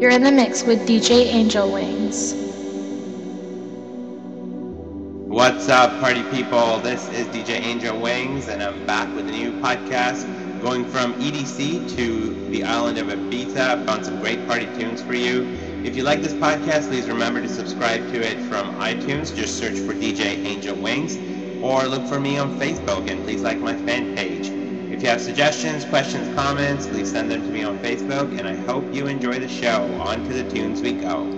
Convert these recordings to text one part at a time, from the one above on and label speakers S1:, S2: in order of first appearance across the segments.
S1: You're in the mix with DJ Angel Wings.
S2: What's up, party people? This is DJ Angel Wings, and I'm back with a new podcast going from EDC to the island of Ibiza. Found some great party tunes for you. If you like this podcast, please remember to subscribe to it from iTunes. Just search for DJ Angel Wings or look for me on Facebook and please like my fan page. If you have suggestions, questions, comments, please send them to me on Facebook and I hope you enjoy the show. On to the tunes we go.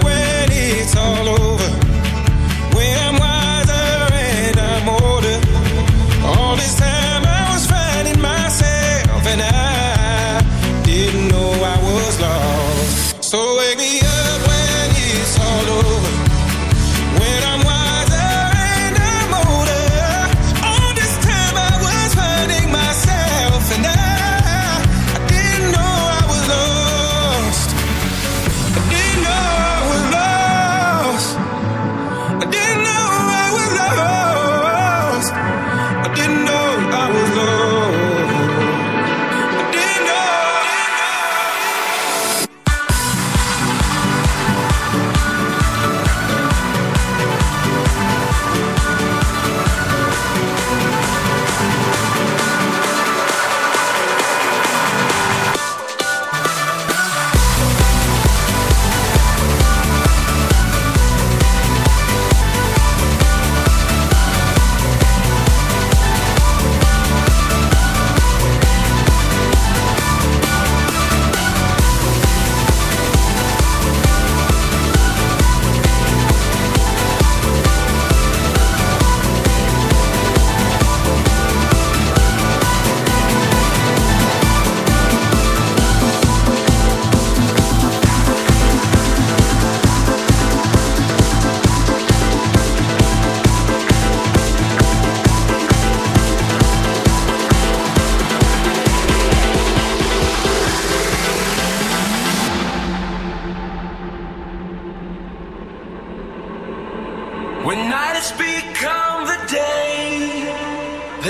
S3: all over.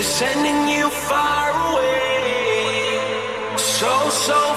S4: They're sending you far away. So, so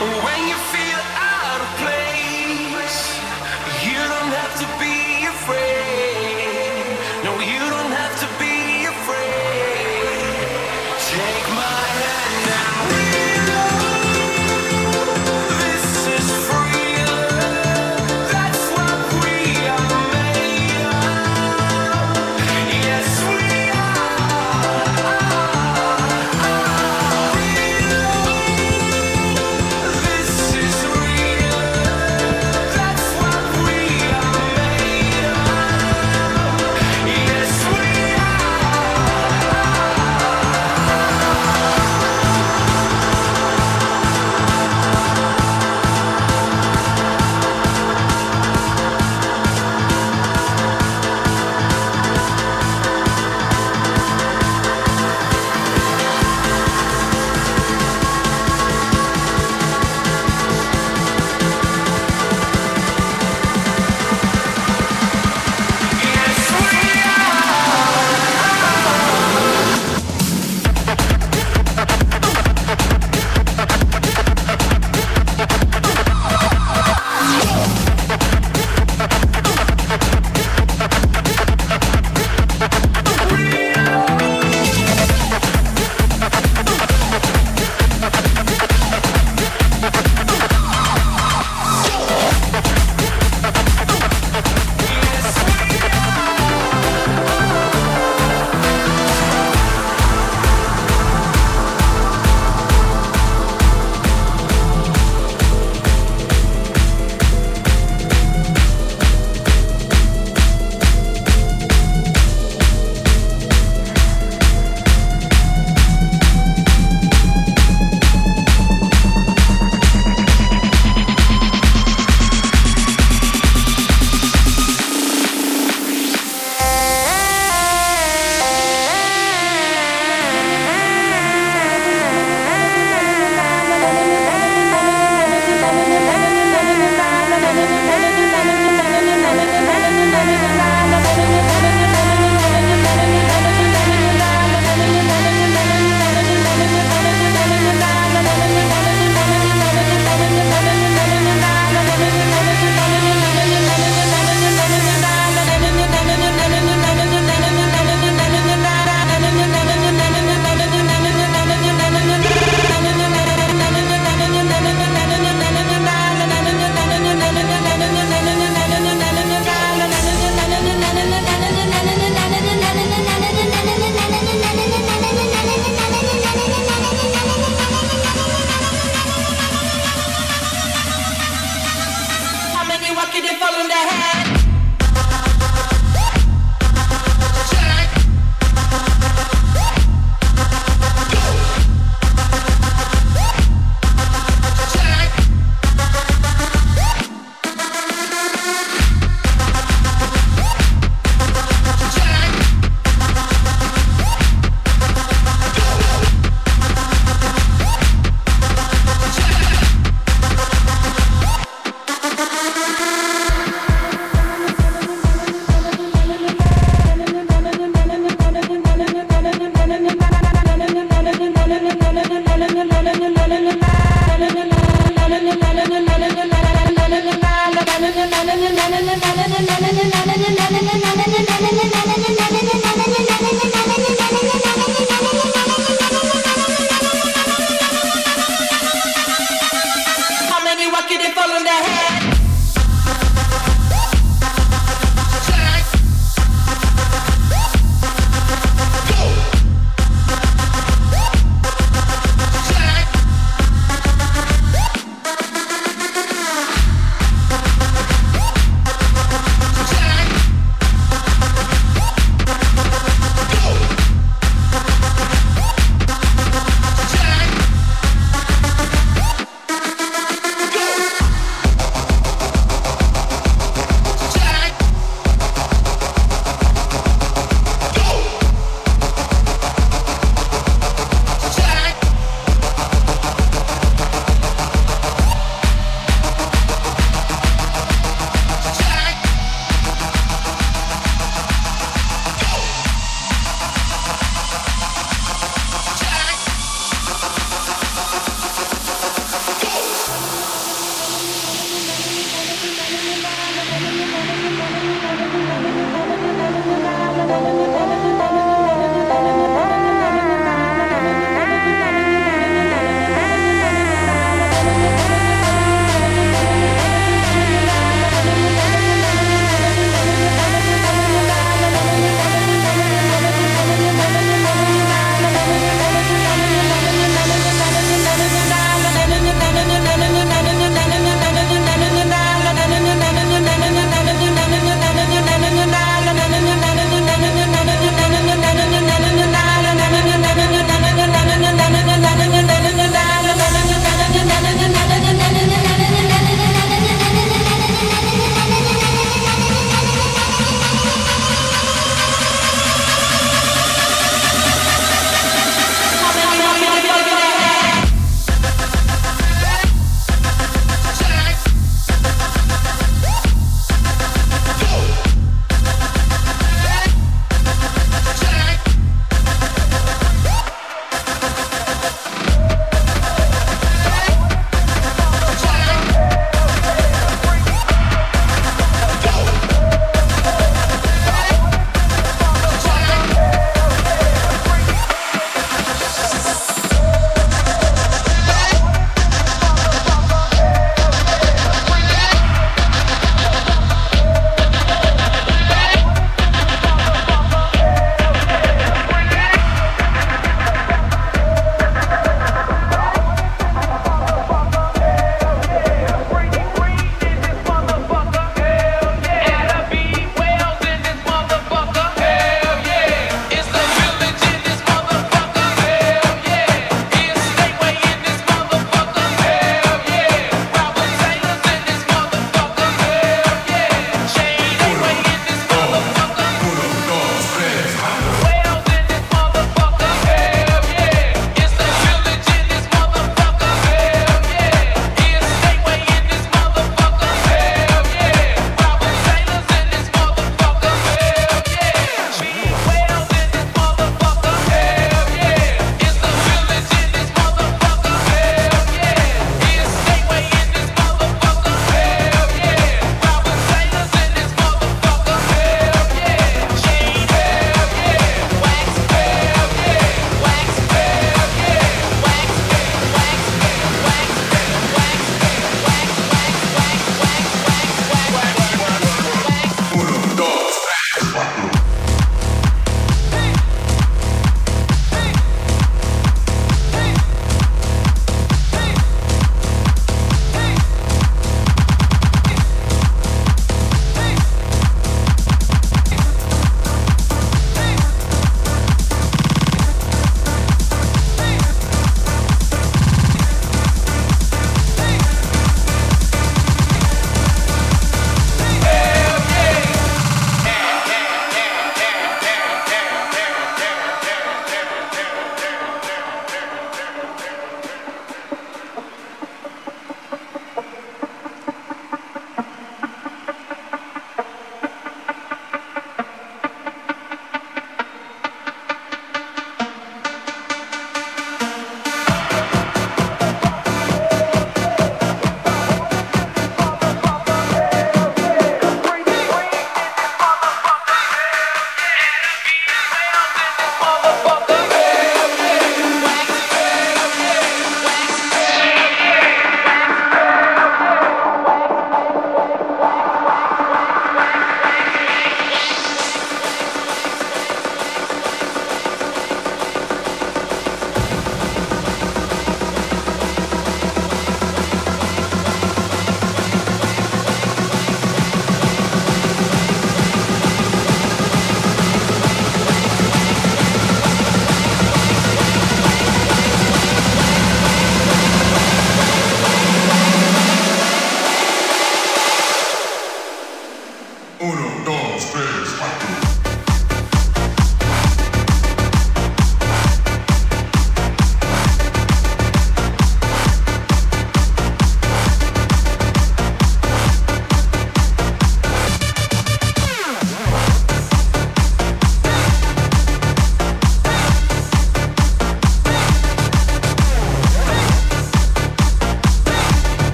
S5: Wait.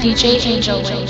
S5: DJ Angel Wings.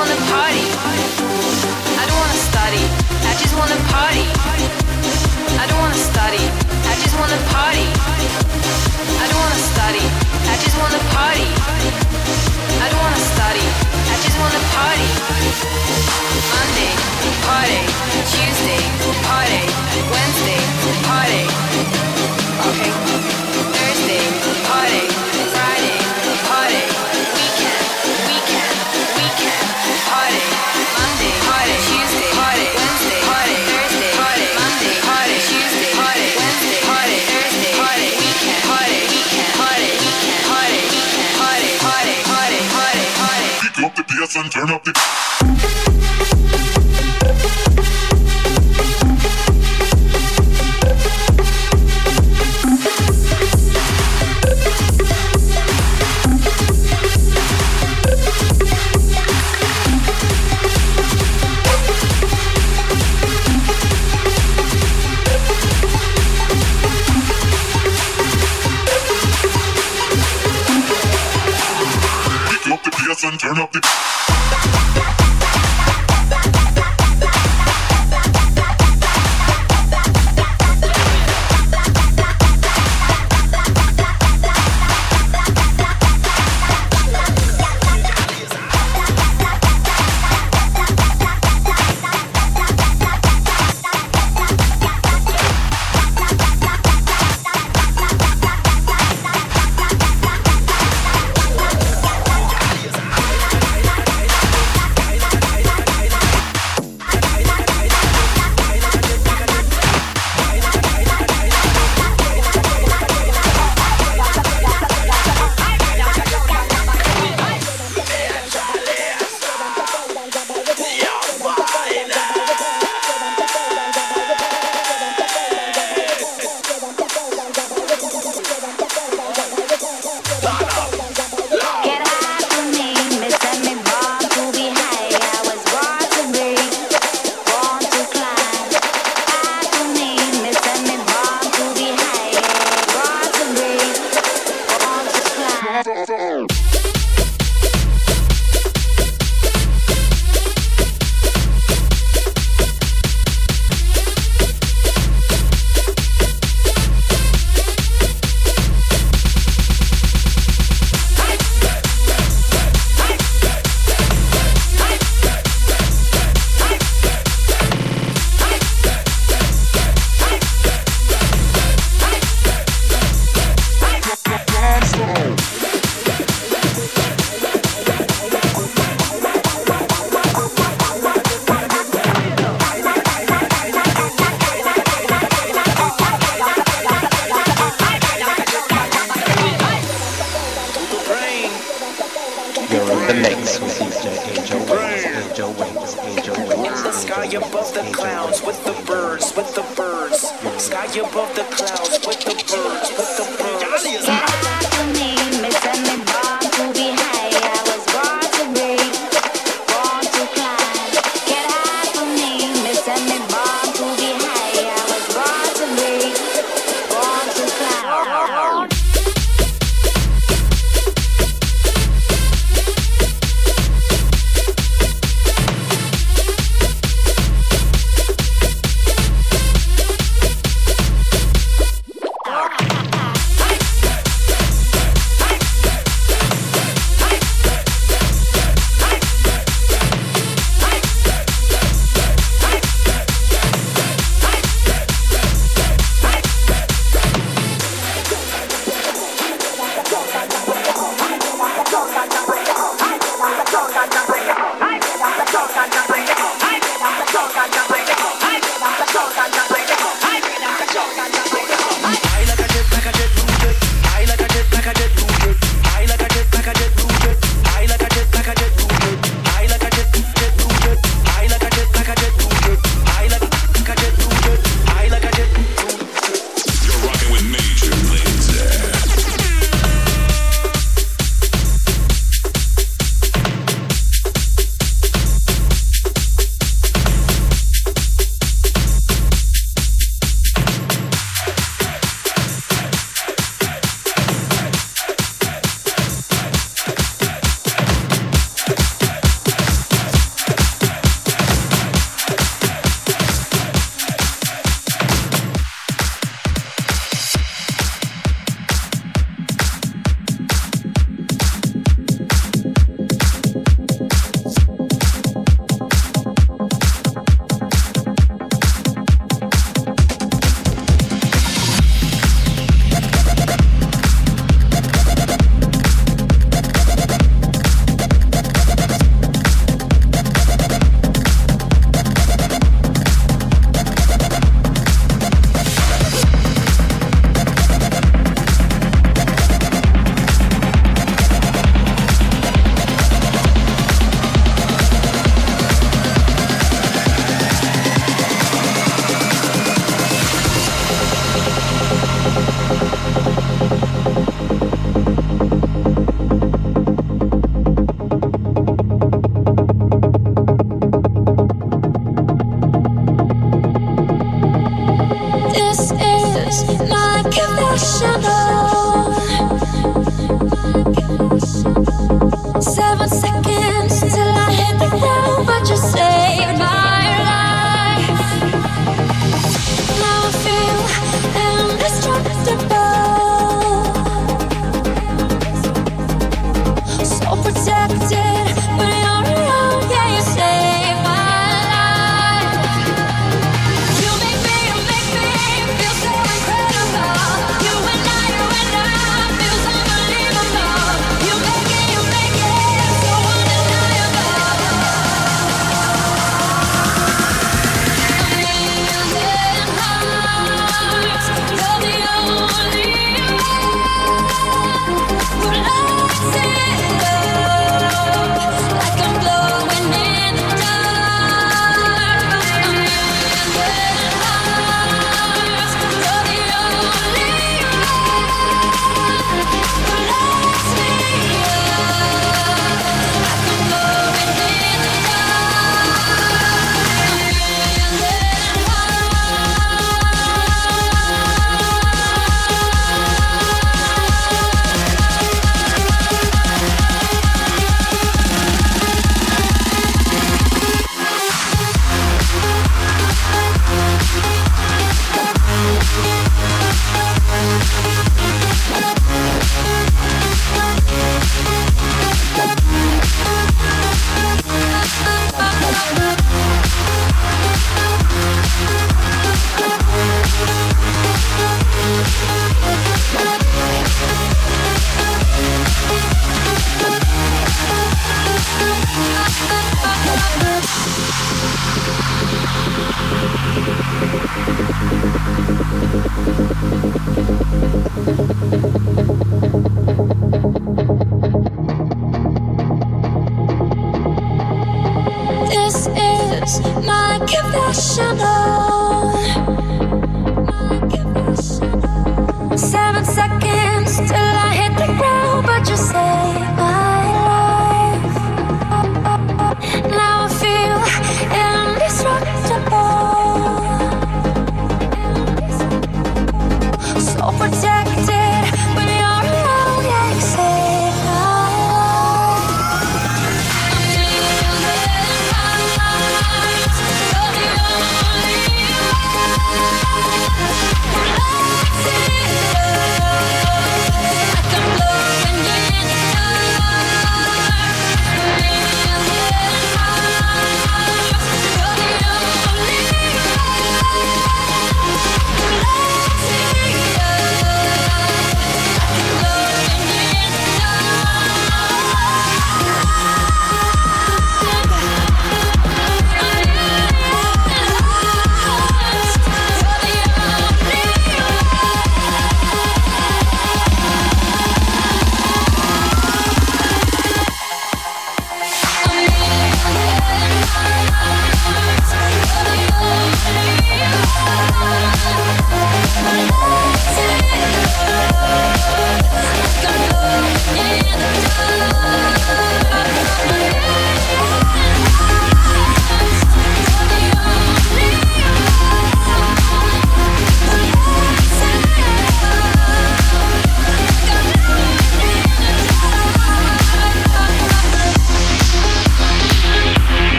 S6: wanna party. I don't wanna study. I just wanna party. I don't wanna study. I just wanna party. I don't wanna study. I just wanna party. I don't wanna study. I just wanna party. Monday, party. Tuesday, party. Wednesday, party. Okay. Thursday, party.
S7: turn up the.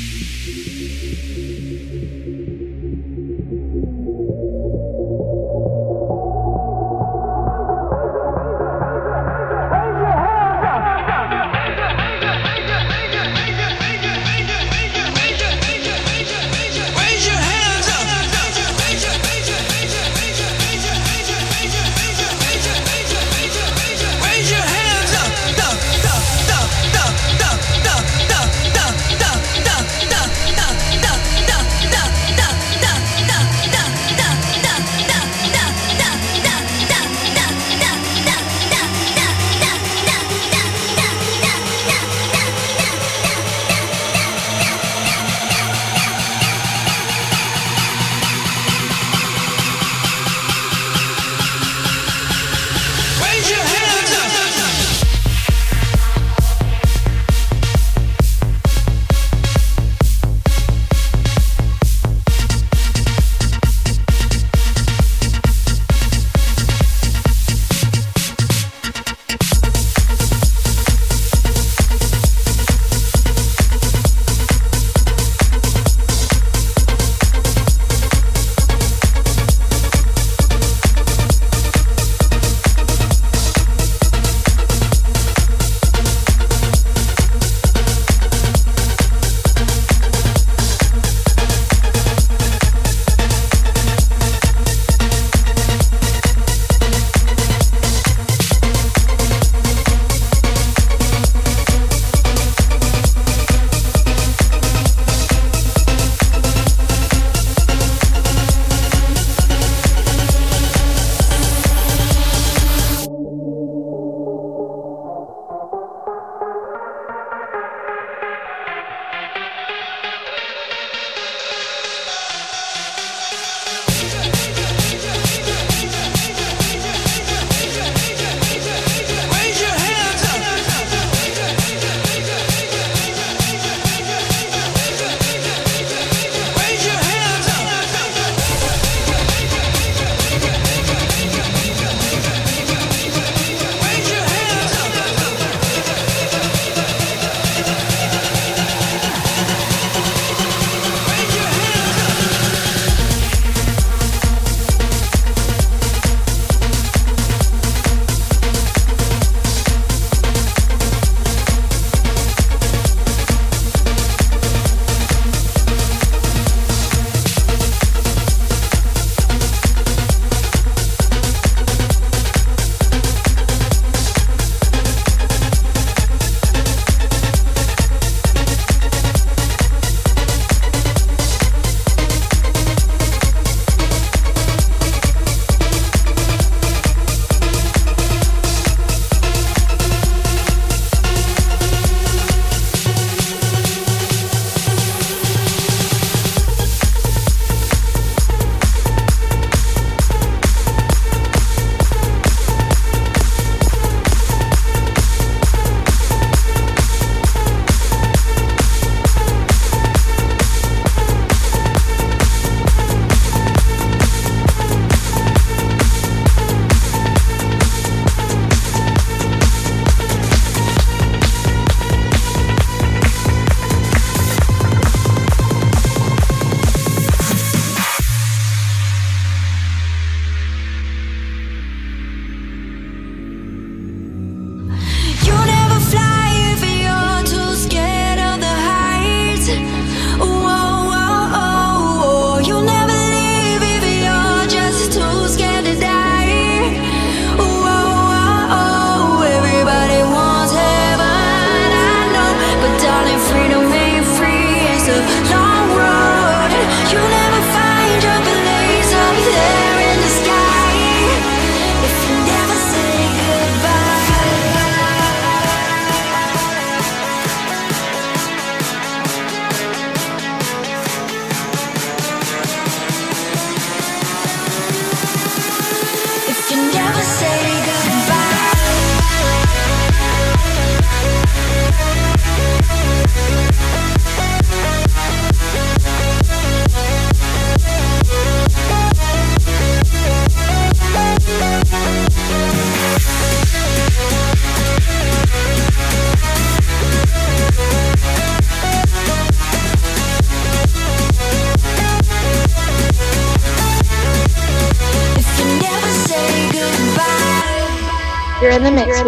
S5: thank you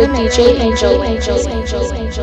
S1: with DJ Angel Wings.
S5: You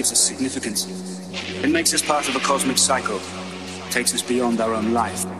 S8: gives us significance. It makes us part of a cosmic cycle, takes us beyond our own life.